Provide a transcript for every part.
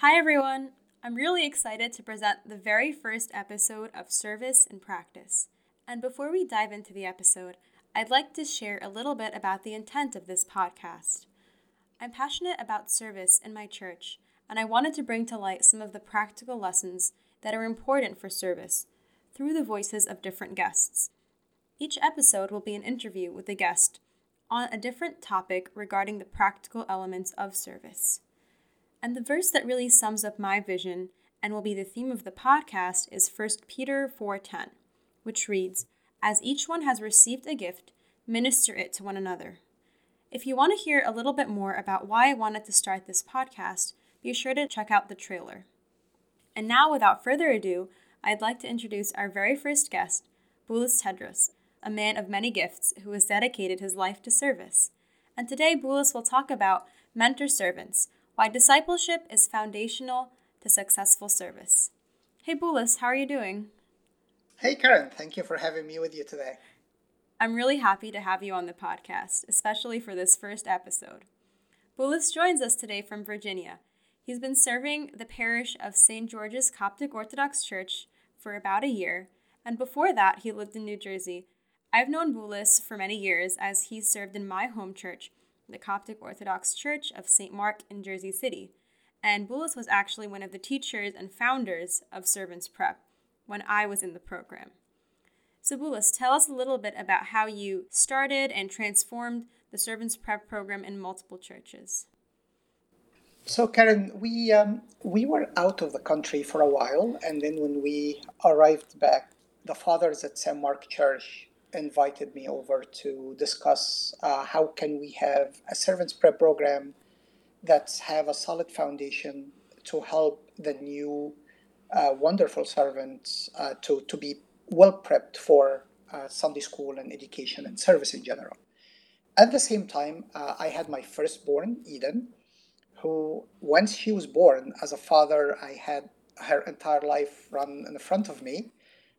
Hi, everyone. I'm really excited to present the very first episode of Service in Practice. And before we dive into the episode, I'd like to share a little bit about the intent of this podcast. I'm passionate about service in my church, and I wanted to bring to light some of the practical lessons that are important for service through the voices of different guests. Each episode will be an interview with a guest on a different topic regarding the practical elements of service. And the verse that really sums up my vision and will be the theme of the podcast is 1 Peter 4:10, which reads, "As each one has received a gift, minister it to one another." If you want to hear a little bit more about why I wanted to start this podcast, be sure to check out the trailer. And now, without further ado, I'd like to introduce our very first guest, Bulis Tedros, a man of many gifts who has dedicated his life to service. And today, Bulis will talk about mentor servants, why discipleship is foundational to successful service. Hey, Bulis, how are you doing? Hey, Karen, thank you for having me with you today. I'm really happy to have you on the podcast, especially for this first episode. Bulis joins us today from Virginia. He's been serving the parish of St. George's Coptic Orthodox Church for about a year, and before that, he lived in New Jersey. I've known Bulis for many years as he served in my home church, the Coptic Orthodox Church of St. Mark in Jersey City. And Bulis was actually one of the teachers and founders of Servants Prep when I was in the program. So, Bulis, tell us a little bit about how you started and transformed the Servants Prep program in multiple churches. So, Karen, we um, we were out of the country for a while, and then when we arrived back, the fathers at St. Mark Church invited me over to discuss uh, how can we have a servants prep program that have a solid foundation to help the new uh, wonderful servants uh, to, to be well prepped for uh, Sunday school and education and service in general. At the same time, uh, I had my firstborn, Eden, who, once she was born, as a father, I had her entire life run in front of me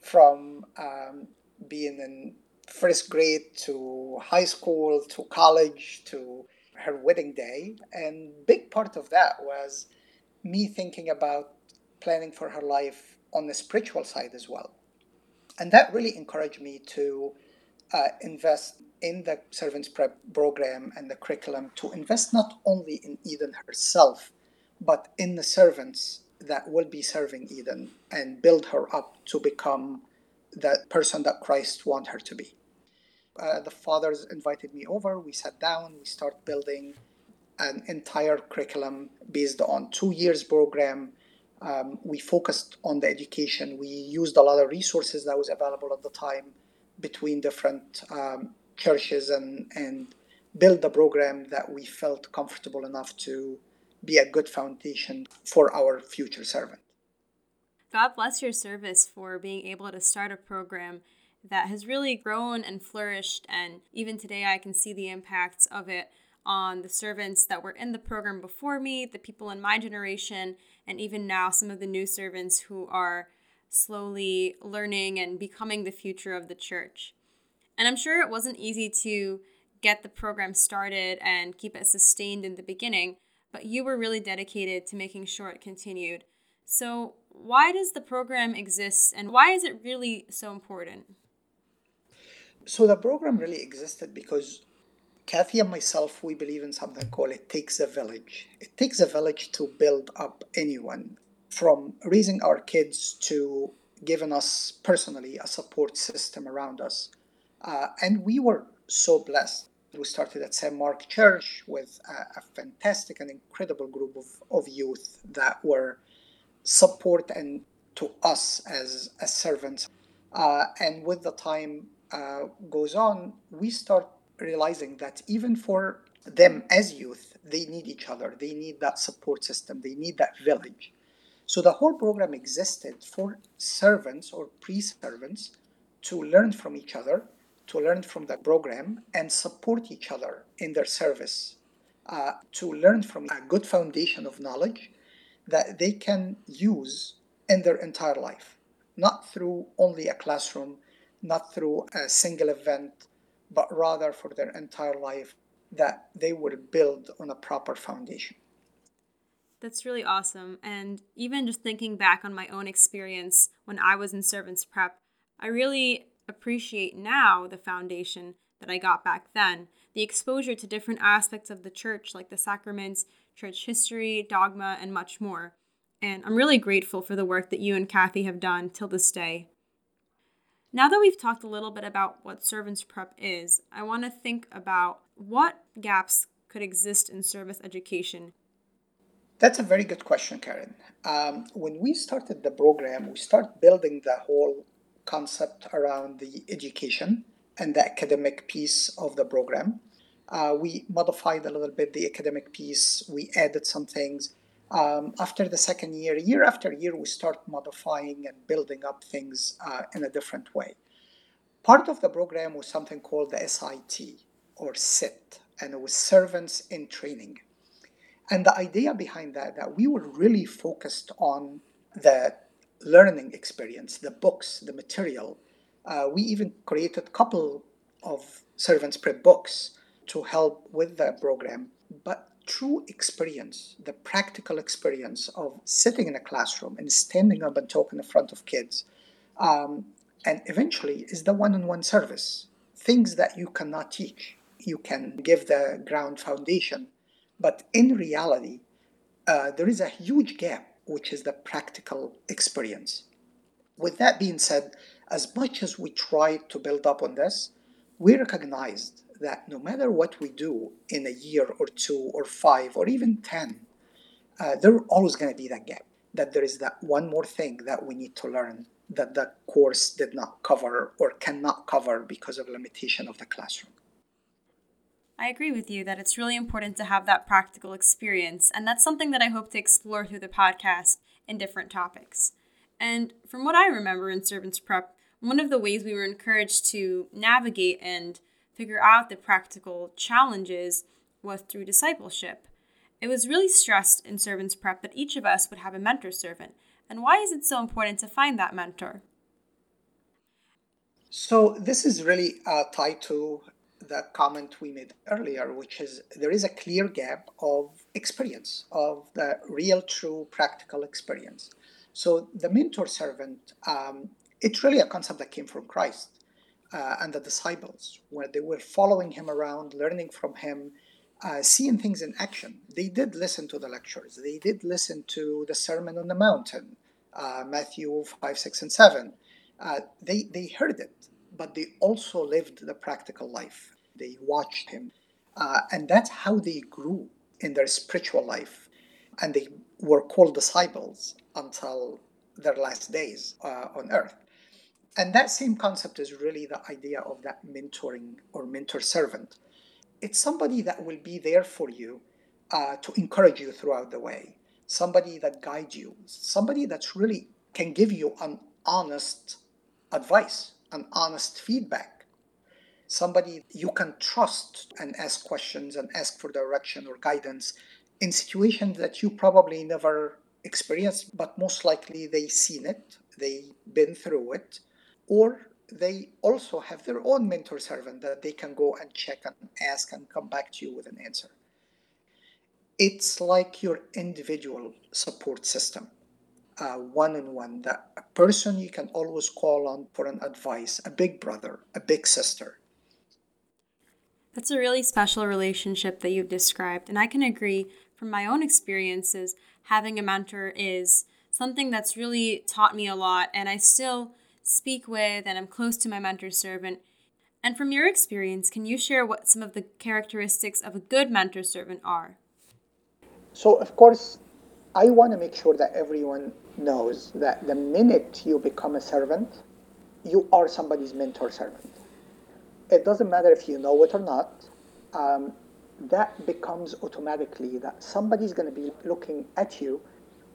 from um, being in first grade to high school to college to her wedding day. And big part of that was me thinking about planning for her life on the spiritual side as well. And that really encouraged me to uh, invest in the servants prep program and the curriculum to invest not only in eden herself but in the servants that will be serving eden and build her up to become the person that Christ want her to be. Uh, the fathers invited me over. We sat down. We start building an entire curriculum based on two years program. Um, we focused on the education. We used a lot of resources that was available at the time between different um, churches and and build a program that we felt comfortable enough to be a good foundation for our future servant. God bless your service for being able to start a program that has really grown and flourished. And even today, I can see the impacts of it on the servants that were in the program before me, the people in my generation, and even now, some of the new servants who are slowly learning and becoming the future of the church. And I'm sure it wasn't easy to get the program started and keep it sustained in the beginning, but you were really dedicated to making sure it continued. So, why does the program exist and why is it really so important? So, the program really existed because Kathy and myself, we believe in something called it takes a village. It takes a village to build up anyone from raising our kids to giving us personally a support system around us. Uh, and we were so blessed. We started at St. Mark Church with a, a fantastic and incredible group of, of youth that were support and to us as as servants. Uh, and with the time uh, goes on, we start realizing that even for them as youth, they need each other. They need that support system. They need that village. So the whole program existed for servants or pre-servants to learn from each other, to learn from the program, and support each other in their service, uh, to learn from a good foundation of knowledge that they can use in their entire life, not through only a classroom, not through a single event, but rather for their entire life that they would build on a proper foundation. That's really awesome. And even just thinking back on my own experience when I was in servants prep, I really appreciate now the foundation that I got back then. The exposure to different aspects of the church, like the sacraments, church history, dogma, and much more. And I'm really grateful for the work that you and Kathy have done till this day. Now that we've talked a little bit about what servants prep is, I want to think about what gaps could exist in service education that's a very good question, Karen. Um, when we started the program, we started building the whole concept around the education and the academic piece of the program. Uh, we modified a little bit the academic piece. We added some things. Um, after the second year, year after year, we start modifying and building up things uh, in a different way. Part of the program was something called the SIT or SIT, and it was Servants in Training. And the idea behind that, that we were really focused on the learning experience, the books, the material. Uh, we even created a couple of servants prep books to help with the program. But true experience, the practical experience of sitting in a classroom and standing up and talking in front of kids, um, and eventually is the one-on-one service. Things that you cannot teach. You can give the ground foundation but in reality, uh, there is a huge gap, which is the practical experience. With that being said, as much as we try to build up on this, we recognized that no matter what we do in a year or two or five or even 10, uh, there always going to be that gap. That there is that one more thing that we need to learn that the course did not cover or cannot cover because of limitation of the classroom. I agree with you that it's really important to have that practical experience, and that's something that I hope to explore through the podcast in different topics. And from what I remember in Servants Prep, one of the ways we were encouraged to navigate and figure out the practical challenges was through discipleship. It was really stressed in Servants Prep that each of us would have a mentor servant. And why is it so important to find that mentor? So, this is really uh, tied to the comment we made earlier, which is there is a clear gap of experience, of the real, true, practical experience. So the mentor servant, um, it's really a concept that came from Christ uh, and the disciples, where they were following him around, learning from him, uh, seeing things in action. They did listen to the lectures. They did listen to the Sermon on the Mountain, uh, Matthew 5, 6, and 7. Uh, they, they heard it, but they also lived the practical life. They watched him. Uh, and that's how they grew in their spiritual life. And they were called disciples until their last days uh, on earth. And that same concept is really the idea of that mentoring or mentor servant. It's somebody that will be there for you uh, to encourage you throughout the way, somebody that guides you, somebody that's really can give you an honest advice, an honest feedback. Somebody you can trust and ask questions and ask for direction or guidance in situations that you probably never experienced, but most likely they've seen it, they've been through it, or they also have their own mentor servant that they can go and check and ask and come back to you with an answer. It's like your individual support system, one on one, that a person you can always call on for an advice, a big brother, a big sister, that's a really special relationship that you've described. And I can agree from my own experiences, having a mentor is something that's really taught me a lot. And I still speak with and I'm close to my mentor servant. And from your experience, can you share what some of the characteristics of a good mentor servant are? So, of course, I want to make sure that everyone knows that the minute you become a servant, you are somebody's mentor servant it doesn't matter if you know it or not. Um, that becomes automatically that somebody's going to be looking at you,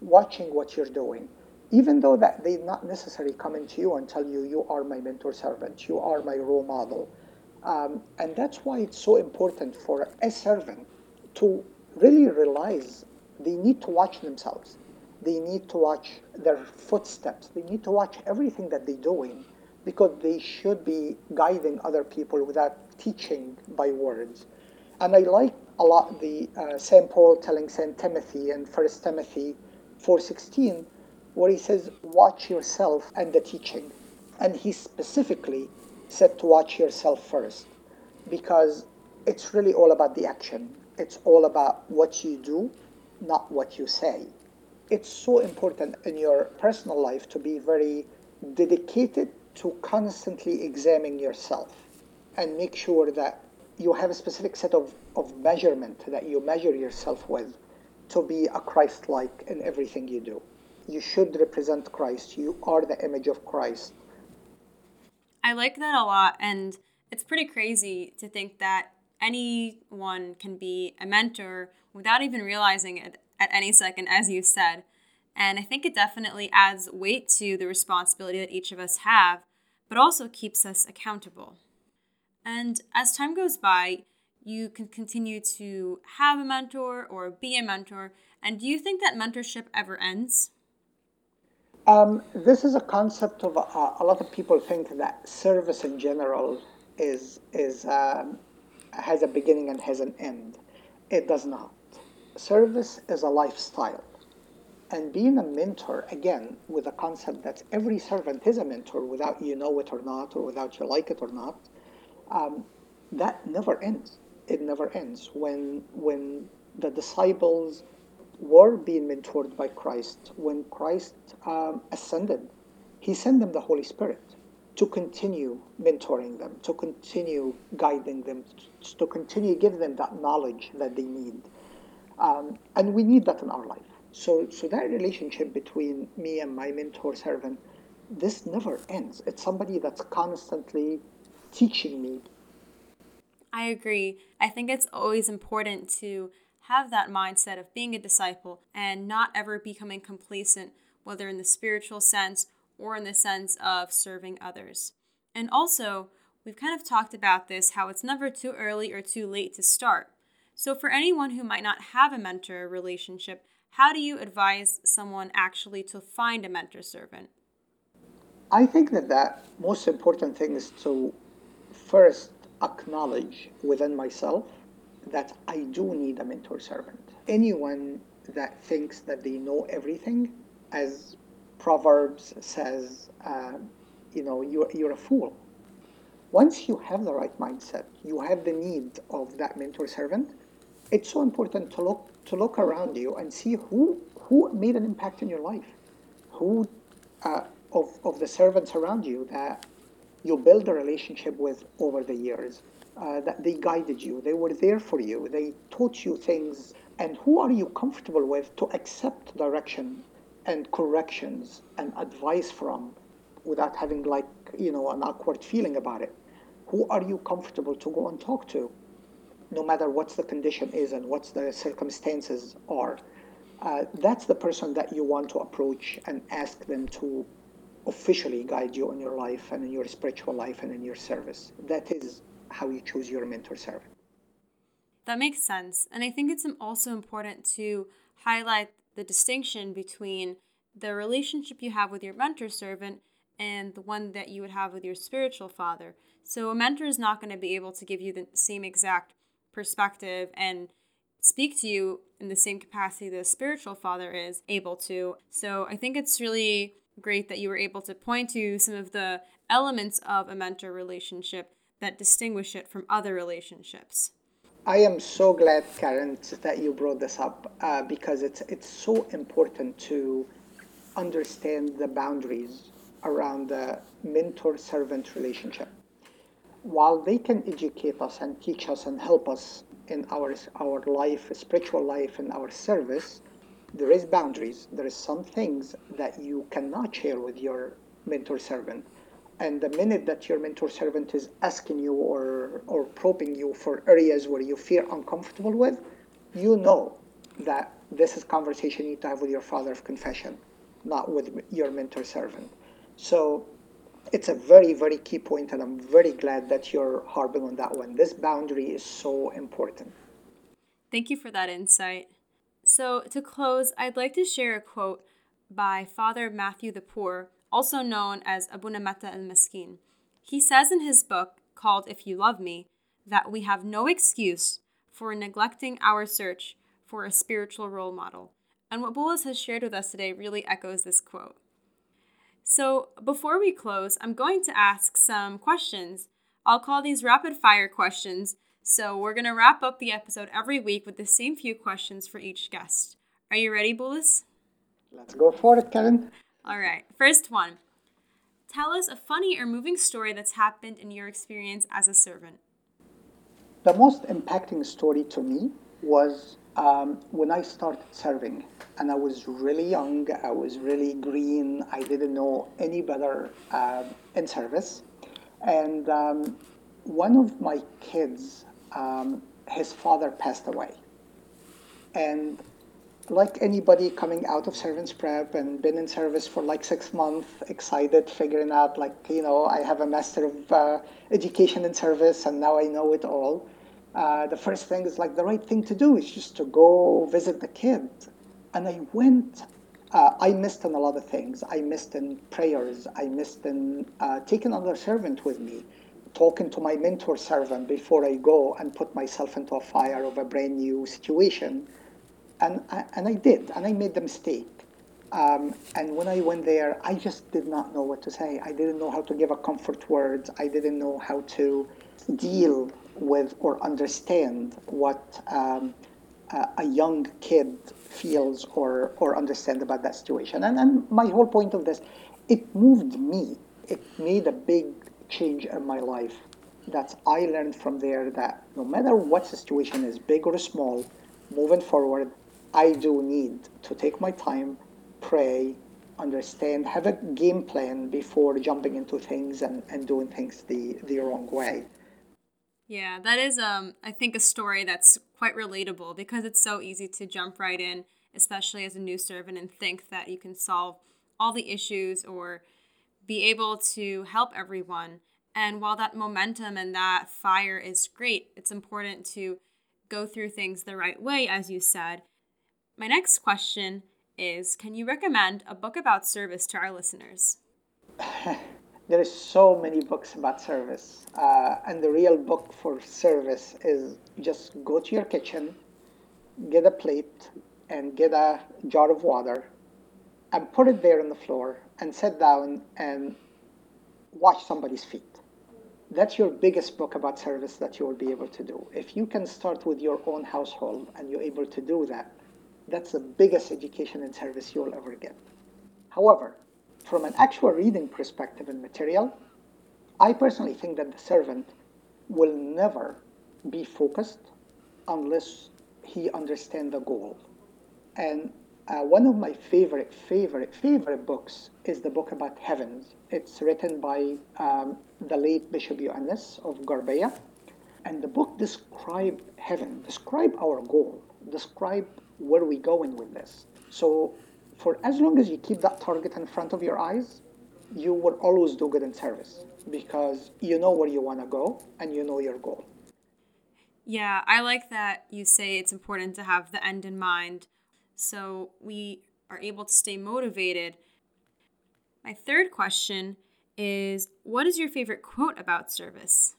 watching what you're doing, even though that they're not necessarily coming to you and tell you, you are my mentor servant, you are my role model. Um, and that's why it's so important for a servant to really realize they need to watch themselves. They need to watch their footsteps. They need to watch everything that they're doing because they should be guiding other people without teaching by words. And I like a lot the uh, St. Paul telling St. Timothy in First Timothy 4.16 where he says, watch yourself and the teaching. And he specifically said to watch yourself first because it's really all about the action. It's all about what you do, not what you say. It's so important in your personal life to be very dedicated to constantly examining yourself and make sure that you have a specific set of, of measurement that you measure yourself with to be a Christ like in everything you do. You should represent Christ. You are the image of Christ. I like that a lot. And it's pretty crazy to think that anyone can be a mentor without even realizing it at any second, as you said. And I think it definitely adds weight to the responsibility that each of us have, but also keeps us accountable. And as time goes by, you can continue to have a mentor or be a mentor. And do you think that mentorship ever ends? Um, this is a concept of uh, a lot of people think that service in general is is um, has a beginning and has an end. It does not. Service is a lifestyle. And being a mentor, again, with a concept that every servant is a mentor without you know it or not, or without you like it or not, um, that never ends. It never ends. When, when the disciples were being mentored by Christ, when Christ um, ascended, he sent them the Holy Spirit to continue mentoring them, to continue guiding them, to continue give them that knowledge that they need. Um, and we need that in our life. So, so that relationship between me and my mentor servant, this never ends. It's somebody that's constantly teaching me. I agree. I think it's always important to have that mindset of being a disciple and not ever becoming complacent, whether in the spiritual sense or in the sense of serving others. And also, we've kind of talked about this how it's never too early or too late to start. So, for anyone who might not have a mentor relationship, how do you advise someone actually to find a mentor servant? I think that the most important thing is to first acknowledge within myself that I do need a mentor servant. Anyone that thinks that they know everything, as Proverbs says, uh, you know, you're, you're a fool. Once you have the right mindset, you have the need of that mentor servant, it's so important to look to look around you and see who who made an impact in your life, who uh, of of the servants around you that you build a relationship with over the years, uh, that they guided you, they were there for you, they taught you things, and who are you comfortable with to accept direction and corrections and advice from without having like you know an awkward feeling about it who are you comfortable to go and talk to no matter what the condition is and what the circumstances are. Uh, that's the person that you want to approach and ask them to officially guide you in your life and in your spiritual life and in your service. That is how you choose your mentor servant. That makes sense. And I think it's also important to highlight the distinction between the relationship you have with your mentor servant and the one that you would have with your spiritual father. So, a mentor is not going to be able to give you the same exact perspective and speak to you in the same capacity the spiritual father is able to. So I think it's really great that you were able to point to some of the elements of a mentor relationship that distinguish it from other relationships. I am so glad, Karen, that you brought this up uh, because it's it's so important to understand the boundaries around the mentor-servant relationship while they can educate us and teach us and help us in our our life, spiritual life, and our service, there is boundaries. There is some things that you cannot share with your mentor servant. And the minute that your mentor servant is asking you or or probing you for areas where you feel uncomfortable with, you know that this is conversation you need to have with your father of confession, not with your mentor servant. So it's a very, very key point, and I'm very glad that you're harping on that one. This boundary is so important. Thank you for that insight. So, to close, I'd like to share a quote by Father Matthew the Poor, also known as Abuna Metta al He says in his book called If You Love Me that we have no excuse for neglecting our search for a spiritual role model. And what Bullis has shared with us today really echoes this quote. So, before we close, I'm going to ask some questions. I'll call these rapid fire questions. So, we're going to wrap up the episode every week with the same few questions for each guest. Are you ready, Bullis? Let's go for it, Karen. All right. First one Tell us a funny or moving story that's happened in your experience as a servant. The most impacting story to me was um, when I started serving, and I was really young, I was really green, I didn't know any better uh, in service. And um, one of my kids, um, his father passed away. And like anybody coming out of servants prep and been in service for like six months, excited, figuring out like, you know, I have a master of uh, education in service and now I know it all. Uh, the first thing is like the right thing to do is just to go visit the kid. And I went, uh, I missed on a lot of things. I missed in prayers. I missed in uh, taking another servant with me, talking to my mentor servant before I go and put myself into a fire of a brand new situation and I, and I did, and I made the mistake. Um, and when I went there, I just did not know what to say. I didn't know how to give a comfort word. I didn't know how to deal with or understand what um, a, a young kid feels or or understand about that situation. And and my whole point of this, it moved me. It made a big change in my life. That I learned from there that no matter what situation is, big or small, moving forward, I do need to take my time, pray, understand, have a game plan before jumping into things and, and doing things the, the wrong way. Yeah, that is um I think a story that's quite relatable because it's so easy to jump right in, especially as a new servant and think that you can solve all the issues or be able to help everyone. And while that momentum and that fire is great, it's important to go through things the right way as you said my next question is Can you recommend a book about service to our listeners? there is so many books about service, uh, and the real book for service is just go to your kitchen, get a plate, and get a jar of water, and put it there on the floor, and sit down and wash somebody's feet. That's your biggest book about service that you will be able to do. If you can start with your own household and you're able to do that, that's the biggest education and service you'll ever get. However, from an actual reading perspective and material, I personally think that the servant will never be focused unless he understands the goal. And uh, one of my favorite, favorite, favorite books is the book about heavens. It's written by um, the late Bishop Yoannes of Gharbia. And the book describes heaven, describe our goal, describe where are we going with this? So for as long as you keep that target in front of your eyes, you will always do good in service because you know where you want to go and you know your goal. Yeah, I like that you say it's important to have the end in mind so we are able to stay motivated. My third question is What is your favorite quote about service?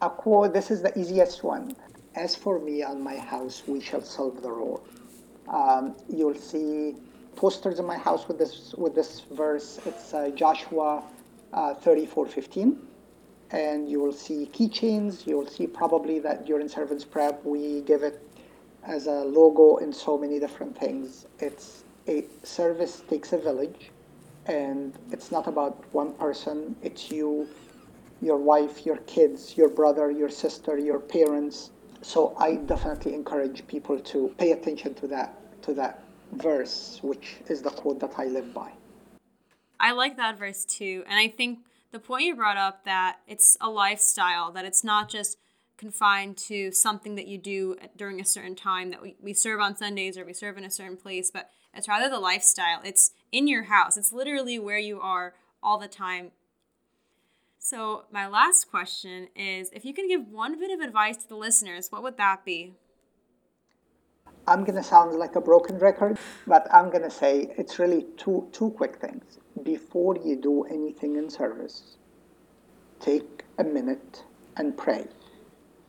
A quote, this is the easiest one. As for me and my house, we shall solve the road. Um, you'll see posters in my house with this with this verse. It's uh, Joshua uh, 34:15, and you will see keychains. You will see probably that during servants prep we give it as a logo in so many different things. It's a service takes a village, and it's not about one person. It's you, your wife, your kids, your brother, your sister, your parents so I definitely encourage people to pay attention to that to that verse, which is the quote that I live by. I like that verse too, and I think the point you brought up that it's a lifestyle, that it's not just confined to something that you do during a certain time that we, we serve on Sundays or we serve in a certain place, but it's rather the lifestyle. It's in your house. It's literally where you are all the time so, my last question is if you can give one bit of advice to the listeners, what would that be? I'm going to sound like a broken record, but I'm going to say it's really two, two quick things. Before you do anything in service, take a minute and pray.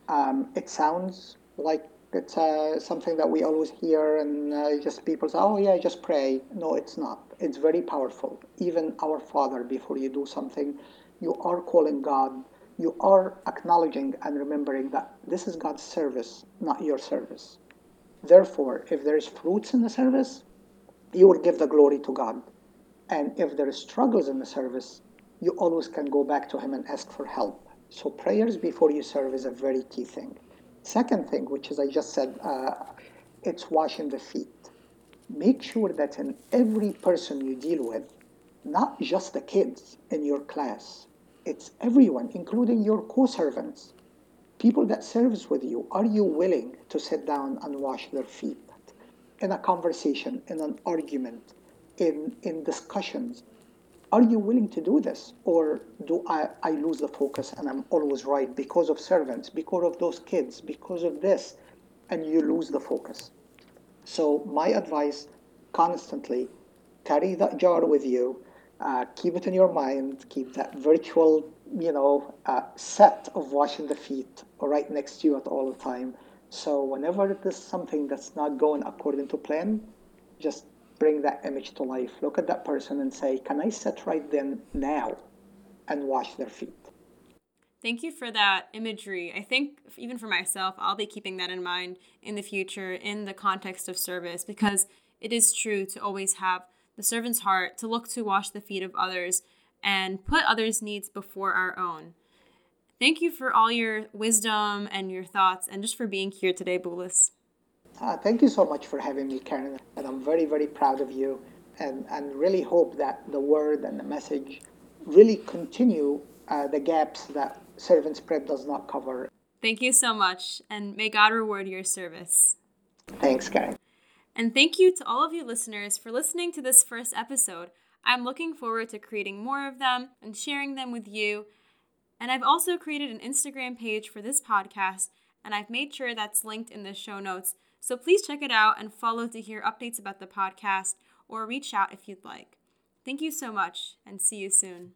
Um, it sounds like it's uh, something that we always hear, and uh, just people say, "Oh yeah, just pray." No, it's not. It's very powerful. Even our Father, before you do something, you are calling God. You are acknowledging and remembering that this is God's service, not your service. Therefore, if there is fruits in the service, you will give the glory to God. And if there is struggles in the service, you always can go back to Him and ask for help. So prayers before you serve is a very key thing. Second thing, which is I just said, uh, it's washing the feet. Make sure that in every person you deal with, not just the kids in your class, it's everyone, including your co-servants, people that serves with you. Are you willing to sit down and wash their feet in a conversation, in an argument, in in discussions? Are you willing to do this, or do I, I lose the focus and I'm always right because of servants, because of those kids, because of this, and you lose the focus? So my advice, constantly carry that jar with you uh, keep it in your mind. Keep that virtual, you know, uh, set of washing the feet right next to you at all the time. So whenever there's something that's not going according to plan, just bring that image to life. Look at that person and say, "Can I sit right then now and wash their feet?" Thank you for that imagery. I think even for myself, I'll be keeping that in mind in the future in the context of service because it is true to always have the servant's heart to look to wash the feet of others and put others' needs before our own. Thank you for all your wisdom and your thoughts and just for being here today, Boulis. Uh, thank you so much for having me, Karen. And I'm very, very proud of you and, and really hope that the word and the message really continue uh, the gaps that Servants Prep does not cover. Thank you so much, and may God reward your service. Thanks, Karen. And thank you to all of you listeners for listening to this first episode. I'm looking forward to creating more of them and sharing them with you. And I've also created an Instagram page for this podcast, and I've made sure that's linked in the show notes. So please check it out and follow to hear updates about the podcast or reach out if you'd like. Thank you so much, and see you soon.